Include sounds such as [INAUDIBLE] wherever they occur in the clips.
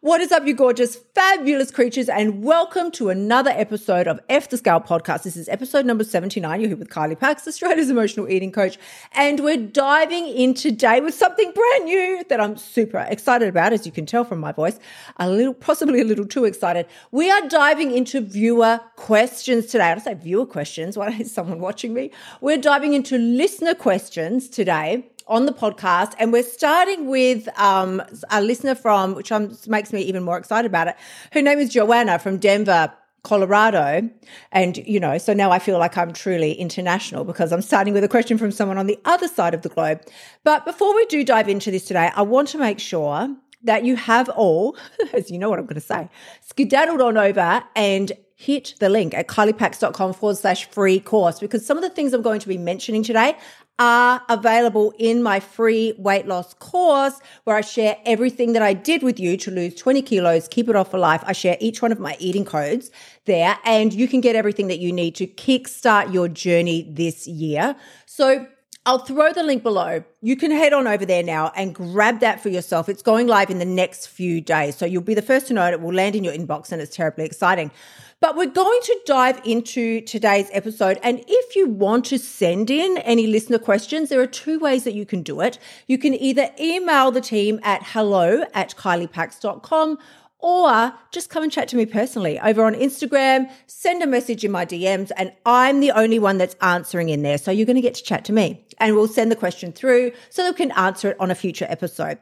What is up, you gorgeous, fabulous creatures, and welcome to another episode of F the Scale podcast. This is episode number 79. You're here with Kylie Pax, Australia's emotional eating coach, and we're diving in today with something brand new that I'm super excited about, as you can tell from my voice, a little, possibly a little too excited. We are diving into viewer questions today. I don't say viewer questions. Why is someone watching me? We're diving into listener questions today on the podcast, and we're starting with um, a listener from, which um, makes me even more excited about it. Her name is Joanna from Denver. Colorado. And, you know, so now I feel like I'm truly international because I'm starting with a question from someone on the other side of the globe. But before we do dive into this today, I want to make sure that you have all, [LAUGHS] as you know what I'm going to say, skedaddled on over and hit the link at kyliepax.com forward slash free course because some of the things I'm going to be mentioning today are available in my free weight loss course where I share everything that I did with you to lose 20 kilos, keep it off for life. I share each one of my eating codes there and you can get everything that you need to kickstart your journey this year. So I'll throw the link below. You can head on over there now and grab that for yourself. It's going live in the next few days. So you'll be the first to know it. It will land in your inbox and it's terribly exciting. But we're going to dive into today's episode. And if you want to send in any listener questions, there are two ways that you can do it. You can either email the team at hello at kyliepax.com or just come and chat to me personally over on Instagram, send a message in my DMs, and I'm the only one that's answering in there. So you're going to get to chat to me and we'll send the question through so that we can answer it on a future episode.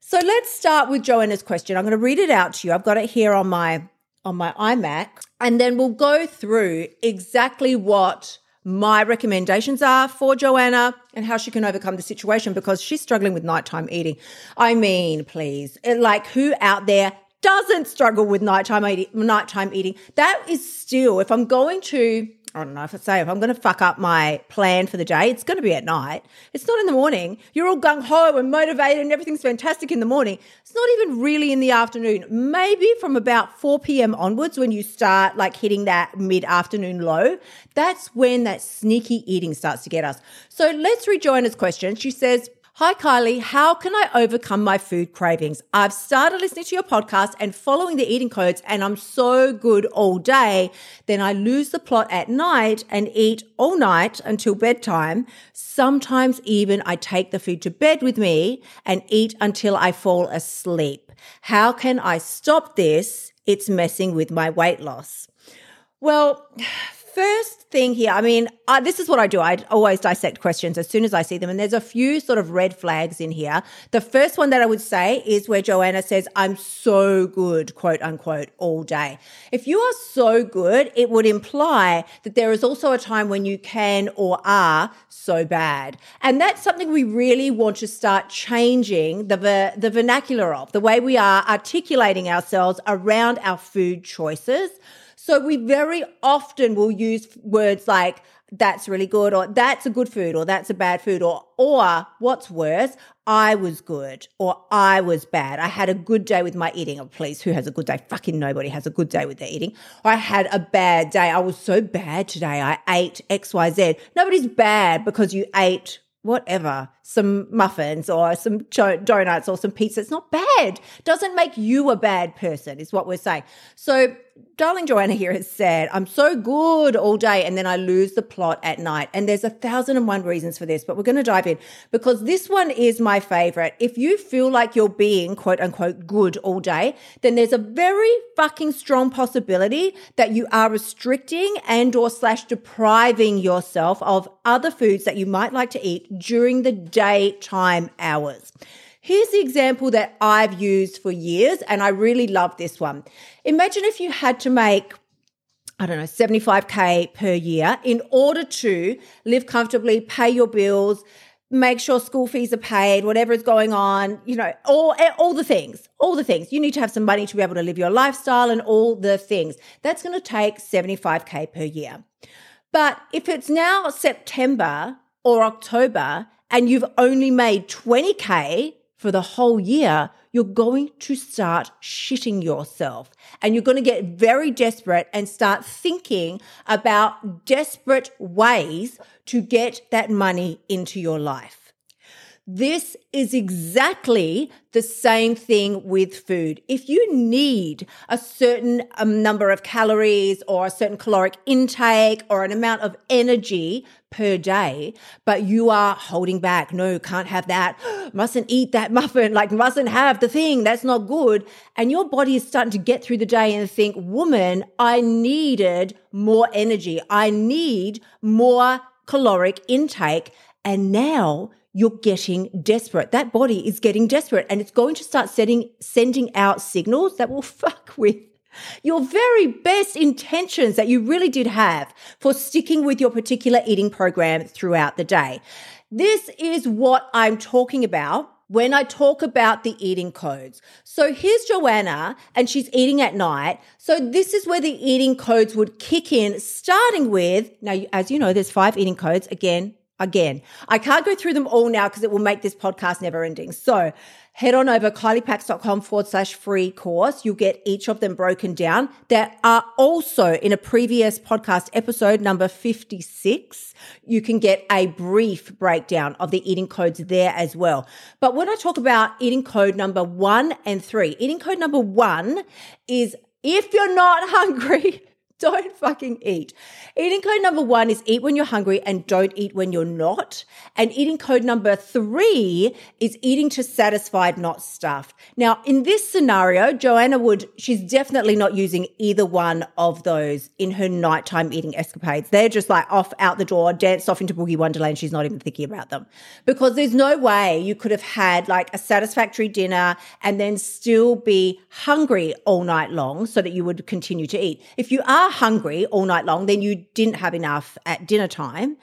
So let's start with Joanna's question. I'm going to read it out to you. I've got it here on my on my iMac, and then we'll go through exactly what my recommendations are for Joanna and how she can overcome the situation because she's struggling with nighttime eating. I mean, please, eh, like who out there doesn't struggle with nighttime eating, nighttime eating? That is still, if I'm going to I don't know if I say if I'm going to fuck up my plan for the day, it's going to be at night. It's not in the morning. You're all gung ho and motivated and everything's fantastic in the morning. It's not even really in the afternoon. Maybe from about 4 p.m. onwards when you start like hitting that mid afternoon low, that's when that sneaky eating starts to get us. So let's rejoin his question. She says, Hi, Kylie. How can I overcome my food cravings? I've started listening to your podcast and following the eating codes, and I'm so good all day. Then I lose the plot at night and eat all night until bedtime. Sometimes even I take the food to bed with me and eat until I fall asleep. How can I stop this? It's messing with my weight loss. Well, first thing here, I mean, this is what I do. I always dissect questions as soon as I see them. And there's a few sort of red flags in here. The first one that I would say is where Joanna says, I'm so good, quote unquote, all day. If you are so good, it would imply that there is also a time when you can or are so bad. And that's something we really want to start changing the, the vernacular of, the way we are articulating ourselves around our food choices so we very often will use words like, that's really good, or that's a good food, or that's a bad food, or, or what's worse, I was good, or I was bad. I had a good day with my eating. Oh, please, who has a good day? Fucking nobody has a good day with their eating. I had a bad day. I was so bad today. I ate XYZ. Nobody's bad because you ate whatever, some muffins or some donuts or some pizza. It's not bad. Doesn't make you a bad person, is what we're saying. So darling Joanna here has said, I'm so good all day and then I lose the plot at night. And there's a thousand and one reasons for this, but we're going to dive in because this one is my favorite. If you feel like you're being quote unquote good all day, then there's a very fucking strong possibility that you are restricting and or slash depriving yourself of other foods that you might like to eat during the daytime hours. Here's the example that I've used for years, and I really love this one. Imagine if you had to make I don't know, 75K per year in order to live comfortably, pay your bills, make sure school fees are paid, whatever is going on, you know, all, eh, all the things, all the things. You need to have some money to be able to live your lifestyle and all the things. That's going to take 75K per year. But if it's now September or October and you've only made 20K for the whole year, you're going to start shitting yourself and you're going to get very desperate and start thinking about desperate ways to get that money into your life. This is exactly the same thing with food. If you need a certain um, number of calories or a certain caloric intake or an amount of energy per day, but you are holding back, no, can't have that, [GASPS] mustn't eat that [LAUGHS] muffin, like mustn't have the thing, that's not good. And your body is starting to get through the day and think, woman, I needed more energy. I need more caloric intake. And now you're getting desperate. That body is getting desperate and it's going to start setting, sending out signals that will [LAUGHS] fuck with your very best intentions that you really did have for sticking with your particular eating program throughout the day. This is what I'm talking about when I talk about the eating codes. So here's Joanna and she's eating at night. So this is where the eating codes would kick in, starting with, now, as you know, there's five eating codes. Again, again. I can't go through them all now because it will make this podcast never ending. So head on over kyliepax.com forward slash free course. You'll get each of them broken down. There are also in a previous podcast episode, number 56, you can get a brief breakdown of the eating codes there as well. But when I talk about eating code number one and three, eating code number one is if you're not [LAUGHS] hungry, [LAUGHS] don't fucking eat. Eating code number one is eat when you're hungry and don't eat when you're not. And eating code number three is eating to satisfied, not stuffed. Now, in this scenario, Joanna would, she's definitely not using either one of those in her nighttime eating escapades. They're just like off out the door, danced off into Boogie Wonderland. She's not even thinking about them because there's no way you could have had like a satisfactory dinner and then still be hungry all night long so that you would continue to eat. If you are hungry all night long, then you didn't have enough at dinner time.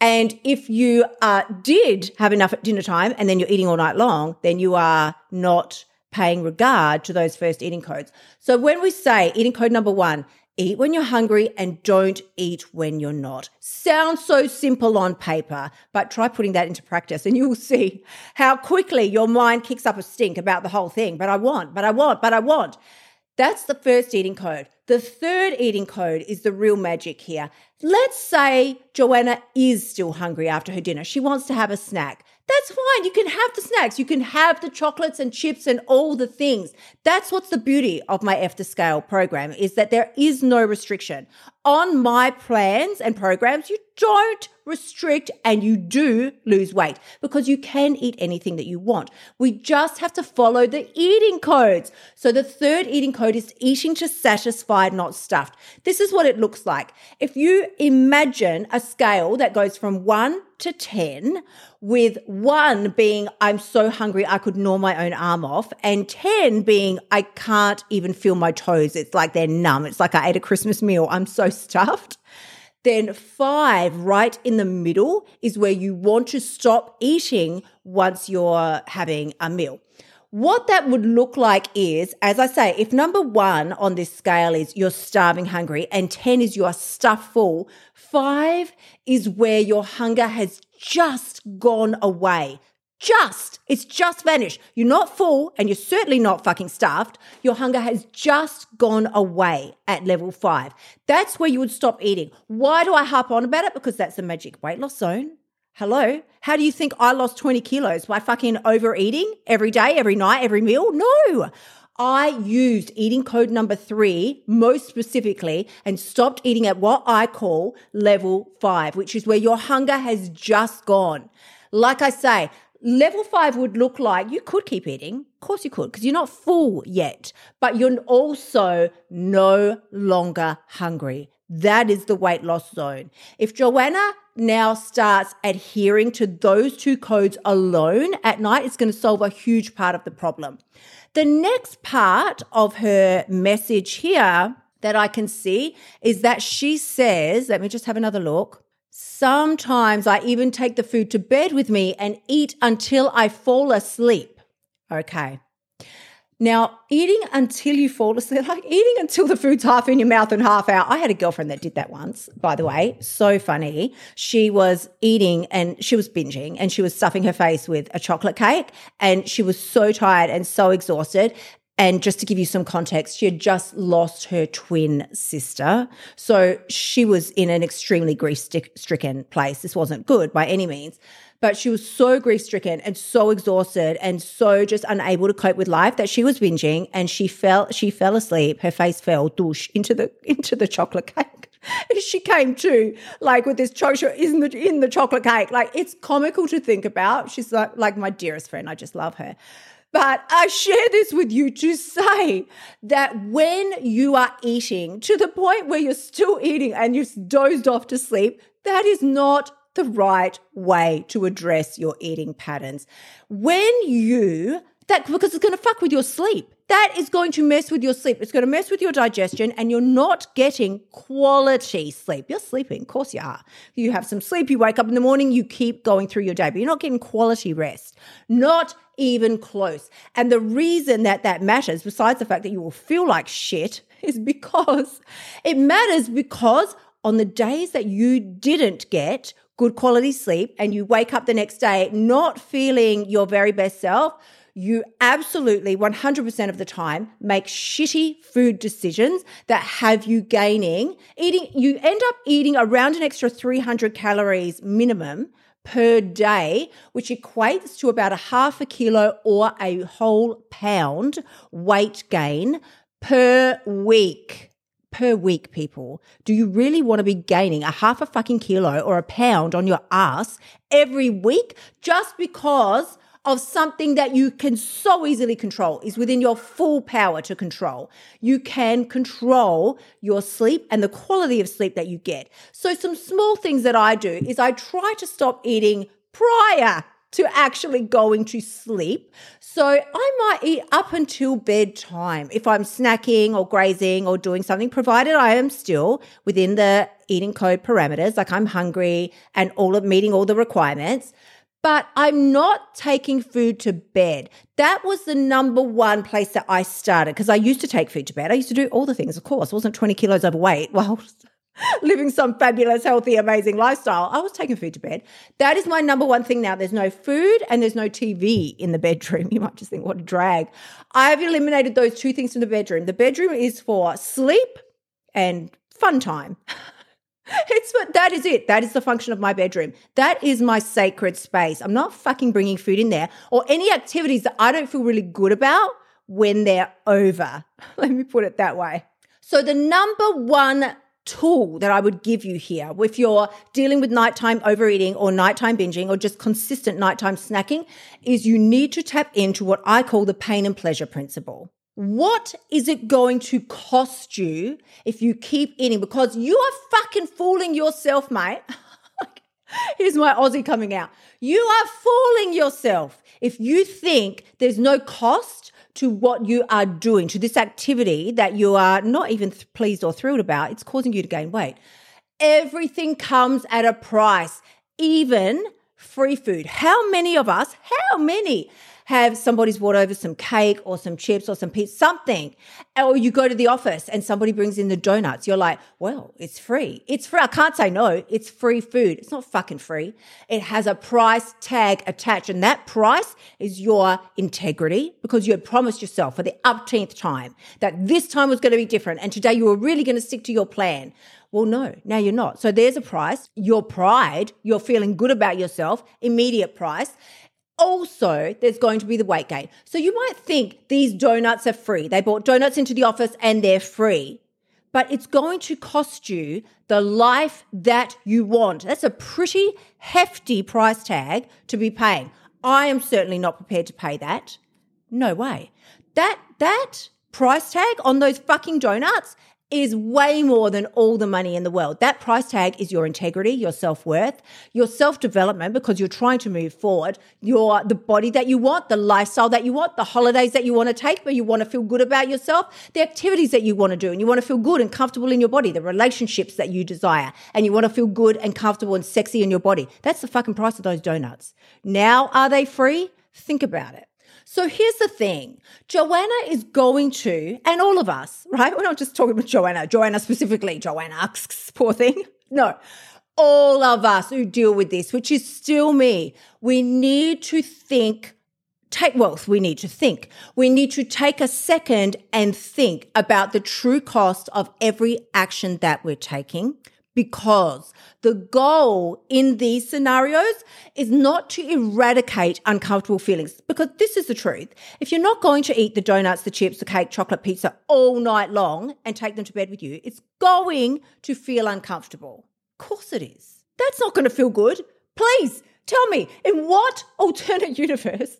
And if you uh, did have enough at dinner time and then you're eating all night long, then you are not paying regard to those first eating codes. So when we say eating code number one, eat when you're hungry and don't eat when you're not. Sounds so simple on paper, but try putting that into practice and you will see how quickly your mind kicks up a stink about the whole thing. But I want, but I want, but I want. That's the first eating code. The third eating code is the real magic here. Let's say Joanna is still hungry after her dinner. She wants to have a snack. That's fine. You can have the snacks. You can have the chocolates and chips and all the things. That's what's the beauty of my F the Scale program is that there is no restriction. On my plans and programs, you don't restrict and you do lose weight because you can eat anything that you want. We just have to follow the eating codes. So the third eating code is eating to satisfied, not stuffed. This is what it looks like. If you imagine a scale that goes from one to 10, with one being, I'm so hungry, I could gnaw my own arm off, and 10 being, I can't even feel my toes. It's like they're numb. It's like I ate a Christmas meal. I'm so [LAUGHS] stuffed. Then five, right in the middle, is where you want to stop eating once you're having a meal. What that would look like is, as I say, if number one on this scale is you're starving hungry and 10 is you're stuffed full, five is where your hunger has just gone away. Just, it's just vanished. You're not full and you're certainly not fucking stuffed. Your hunger has just gone away at level five. That's where you would stop eating. Why do I harp on about it? Because that's the magic weight loss zone. Hello? How do you think I lost 20 kilos by fucking overeating every day, every night, every meal? No. I used eating code number three most specifically and stopped eating at what I call level five, which is where your hunger has just gone. Like I say, Level five would look like you could keep eating. Of course you could, because you're not full yet, but you're also no longer hungry. That is the weight loss zone. If Joanna now starts adhering to those two codes alone at night, it's going to solve a huge part of the problem. The next part of her message here that I can see is that she says, let me just have another look. Sometimes I even take the food to bed with me and eat until I fall asleep. Okay. Now, eating until you fall asleep, [LAUGHS] like eating until the food's half in your mouth and half out. I had a girlfriend that did that once, by the way. So funny. She was eating and she was binging and she was stuffing her face with a chocolate cake and she was so tired and so exhausted And just to give you some context, she had just lost her twin sister. So she was in an extremely grief stricken place. This wasn't good by any means. But she was so grief stricken and so exhausted and so just unable to cope with life that she was binging and she fell she fell asleep. Her face fell douche into the into the chocolate cake. [LAUGHS] she came to like with this chocolate in the in the chocolate cake. Like it's comical to think about. She's like like my dearest friend. I just love her. But I share this with you to say that when you are eating to the point where you're still eating and you've dozed off to sleep, that is not the right way to address your eating patterns. When you, that, because it's going to fuck with your sleep. That is going to mess with your sleep. It's going to mess with your digestion, and you're not getting quality sleep. You're sleeping, of course you are. You have some sleep, you wake up in the morning, you keep going through your day, but you're not getting quality rest. Not even close. And the reason that that matters, besides the fact that you will feel like shit, [LAUGHS] is because it matters because on the days that you didn't get good quality sleep and you wake up the next day not feeling your very best self, you absolutely 100% of the time make shitty food decisions that have you gaining eating you end up eating around an extra 300 calories minimum per day which equates to about a half a kilo or a whole pound weight gain per week per week, people. Do you really want to be gaining a half a fucking kilo or a pound on your ass every week just because of something that you can so easily control is within your full power to control. You can control your sleep and the quality of sleep that you get. So some small things that I do is I try to stop eating prior to actually going to sleep. So I might eat up until bedtime if I'm snacking or grazing or doing something, provided I am still within the eating code parameters, like I'm hungry and all of meeting all the requirements. But I'm not taking food to bed. That was the number one place that I started because I used to take food to bed. I used to do all the things, of course. I wasn't 20 kilos overweight. while [LAUGHS] living some fabulous, healthy, amazing lifestyle. I was taking food to bed. That is my number one thing now. There's no food and there's no TV in the bedroom. [LAUGHS] You might just think, what a drag. I've eliminated those two things from the bedroom. The bedroom is for sleep and fun time. [LAUGHS] [LAUGHS] It's what that is it. That is the function of my bedroom. That is my sacred space. I'm not fucking bringing food in there or any activities that I don't feel really good about when they're over. [LAUGHS] Let me put it that way. So the number one tool that I would give you here if you're dealing with nighttime overeating or nighttime binging or just consistent nighttime snacking is you need to tap into what I call the pain and pleasure principle. What is it going to cost you if you keep eating? Because you are fucking fooling yourself, mate. [LAUGHS] Here's my Aussie coming out. You are fooling yourself if you think there's no cost to what you are doing, to this activity that you are not even pleased or thrilled about, it's causing you to gain weight. Everything comes at a price, even free food. How many of us, how many have somebody's brought over some cake or some chips or some pizza, something. Or you go to the office and somebody brings in the donuts. You're like, well, it's free. It's free. I can't say no. It's free food. It's not fucking free. It has a price tag attached. And that price is your integrity because you had promised yourself for the upteenth time that this time was going to be different. And today you were really going to stick to your plan. Well, no, now you're not. So there's a price. Your pride, you're feeling good about yourself, immediate price also there's going to be the weight gain. So you might think these donuts are free. They bought donuts into the office and they're free. But it's going to cost you the life that you want. That's a pretty hefty price tag to be paying. I am certainly not prepared to pay that. No way. That that price tag on those fucking donuts is way more than all the money in the world. That price tag is your integrity, your self-worth, your self-development because you're trying to move forward, your the body that you want, the lifestyle that you want, the holidays that you want to take but you want to feel good about yourself, the activities that you want to do and you want to feel good and comfortable in your body, the relationships that you desire and you want to feel good and comfortable and sexy in your body. That's the fucking price of those donuts. Now are they free? Think about it. So here's the thing Joanna is going to, and all of us, right? We're not just talking about Joanna, Joanna specifically, Joanna, asks, poor thing. [LAUGHS] No, all of us who deal with this, which is still me, we need to think take wealth, we need to think. We need to take a second and think about the true cost of every action that we're taking because the goal in these scenarios is not to eradicate uncomfortable feelings because this is the truth. If you're not going to eat the donuts, the chips, the cake, chocolate, pizza all night long and take them to bed with you, it's going to feel uncomfortable. Of course it is. That's not going to feel good. Please Tell me, in what alternate [LAUGHS] universe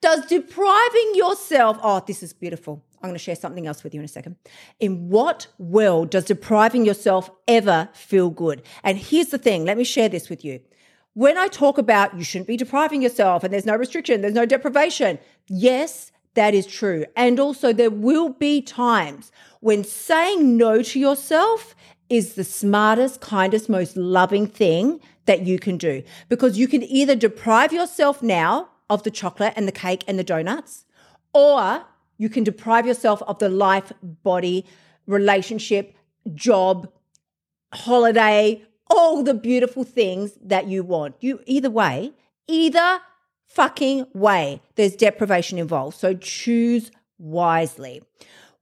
does depriving yourself, oh, this is beautiful. I'm going to share something else with you in a second. In what world does depriving yourself ever feel good? And here's the thing let me share this with you. When I talk about you shouldn't be depriving yourself and there's no restriction, there's no deprivation, yes, that is true. And also, there will be times when saying no to yourself is the smartest, kindest, most loving thing that you can do because you can either deprive yourself now of the chocolate and the cake and the donuts, or you can deprive yourself of the life, body, relationship, job, holiday, all the beautiful things that you want. You either way, either fucking way, there's deprivation involved. So choose wisely.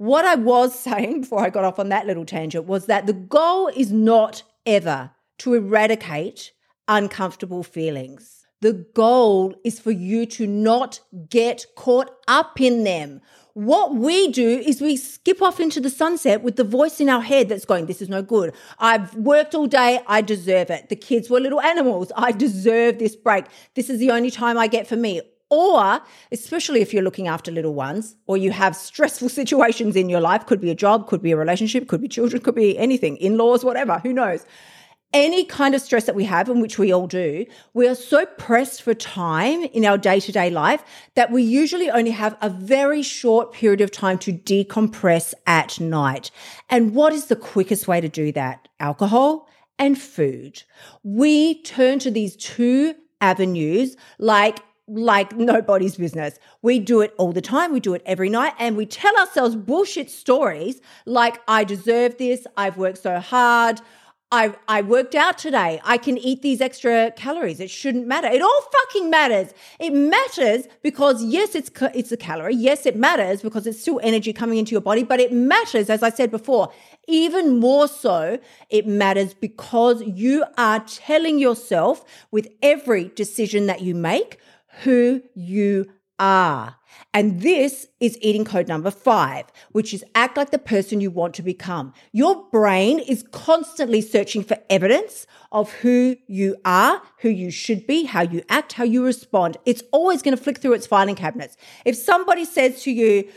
What I was [LAUGHS] saying before I got off on that little tangent was that the goal is not ever to eradicate uncomfortable feelings. The goal is for you to not get caught up in them. What we do is we skip off into the sunset with the voice in our head that's going, This is no good. I've worked all day. I deserve it. The kids were little animals. I deserve this break. This is the only time I get for me. Or, especially if you're looking after little ones or you have stressful [LAUGHS] situations in your life, could be a job, could be a relationship, could be children, could be anything, in laws, whatever, who knows any kind of stress that we have, and which we all do, we are so pressed for time in our day to day life that we usually only have a very short period of time to decompress at night. And what is the quickest way to do that? Alcohol and food. We turn to these two avenues like like nobody's business. We do it all the time. We do it every night and we tell ourselves bullshit stories like, I deserve this. I've worked so hard. I, I worked out today. I can eat these extra calories. It shouldn't matter. It all fucking matters. It matters because yes, it's, it's a calorie. Yes, it matters because it's still energy coming into your body, but it matters, as I said before, even more so, it matters because you are telling yourself with every decision that you make who you are. And this is eating code number five, which is act like the person you want to become. Your brain is constantly searching for evidence of who you are, who you should be, how you act, how you respond. It's always going to flick through its filing cabinets. If somebody says to you,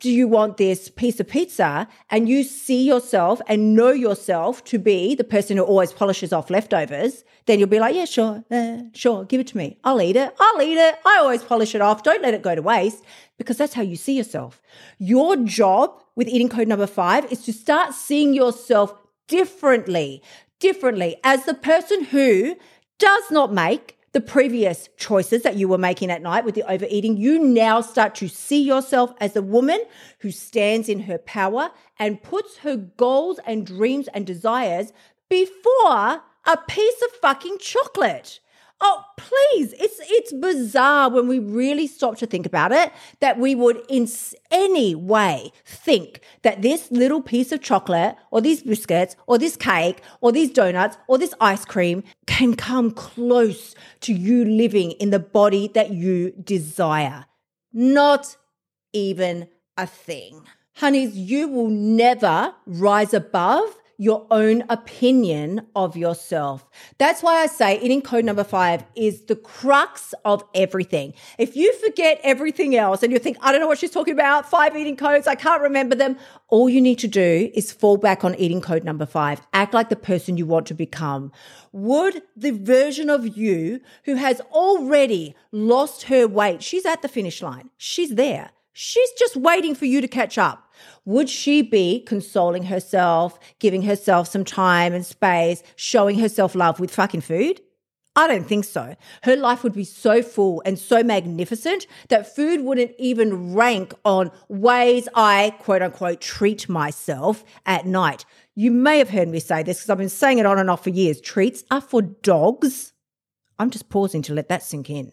do you want this piece of pizza? And you see yourself and know yourself to be the person who always polishes off leftovers, then you'll be like, yeah, sure, uh, sure, give it to me. I'll eat it. I'll eat it. I always polish it off. Don't let it go to waste because that's how you see yourself. Your job with eating code number five is to start seeing yourself differently, differently as the person who does not make the previous choices that you were making at night with the overeating, you now start to see yourself as a woman who stands in her power and puts her goals and dreams and desires before a piece of fucking chocolate. Oh, please. It's it's bizarre when we really stop to think about it that we would in any way think that this little piece of chocolate or these biscuits or this cake or these donuts or this ice cream can come close to you living in the body that you desire. Not even a thing. Honeys, you will never rise above your own opinion of yourself. That's why I say eating code number five is the crux of everything. If you forget everything else and you think, I don't know what she's talking about, five eating codes, I can't remember them, all you need to do is fall back on eating code number five. Act like the person you want to become. Would the version of you who has already lost her weight, she's at the finish line, she's there. She's just waiting for you to catch up. Would she be consoling herself, giving herself some time and space, showing herself love with fucking food? I don't think so. Her life would be so full and so magnificent that food wouldn't even rank on ways I quote unquote treat myself at night. You may have heard me say this because I've been saying it on and off for years. Treats are for dogs. I'm just pausing to let that sink in.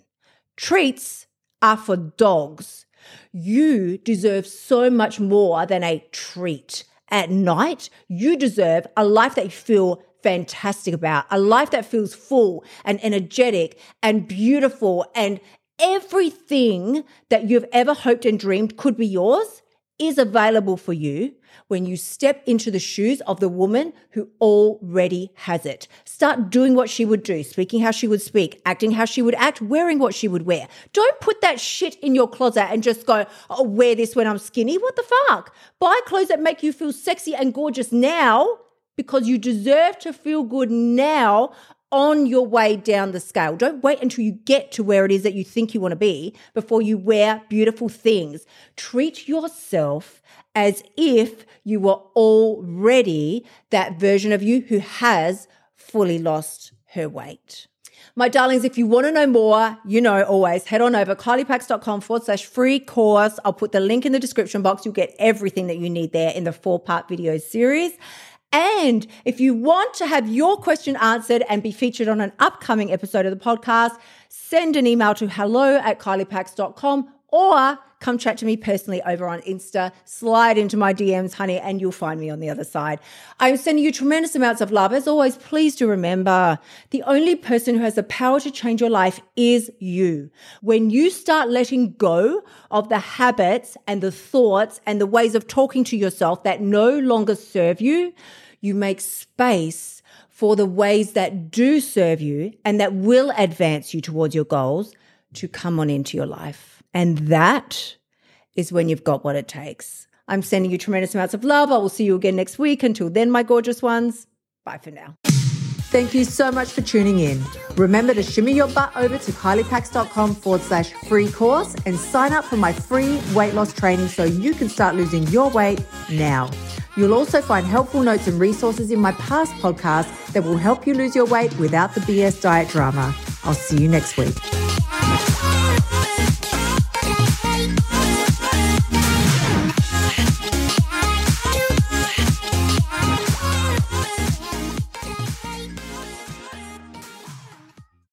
Treats are for dogs. You deserve so much more than a treat. At night, you deserve a life that you feel fantastic about, a life that feels full and energetic and beautiful and everything that you've ever hoped and dreamed could be yours is available for you when you step into the shoes of the woman who already has it. Start doing what she would do, speaking how she would speak, acting how she would act, wearing what she would wear. Don't put that shit in your closet and just go, oh, wear this when I'm skinny. What the fuck? Buy clothes that make you feel sexy and gorgeous now because you deserve to feel good now on your way down the scale. Don't wait until you get to where it is that you think you want to be before you wear beautiful things. Treat yourself as if you were already that version of you who has fully lost her weight. My darlings, if you want to know more, you know, always head on over kyliepax.com forward slash free course. I'll put the link in the description box. You'll get everything that you need there in the four part video series. And if you want to have your question answered and be featured on an upcoming episode of the podcast, send an email to hello at kyliepax.com or come chat to me personally over on Insta. Slide into my DMs, honey, and you'll find me on the other side. I'm sending you tremendous amounts of love. As always, please do remember the only person who has the power to change your life is you. When you start letting go of the habits and the thoughts and the ways of talking to yourself that no longer serve you, you make space for the ways that do serve you and that will advance you towards your goals to come on into your life. And that is when you've got what it takes. I'm sending you tremendous amounts of love. I will see you again next week. Until then, my gorgeous ones, bye for now. Thank you so much for tuning in. Remember to shimmy your butt over to kyliepax.com forward slash free course and sign up for my free weight loss training so you can start losing your weight now. You'll also find helpful notes and resources in my past podcasts that will help you lose your weight without the BS diet drama. I'll see you next week.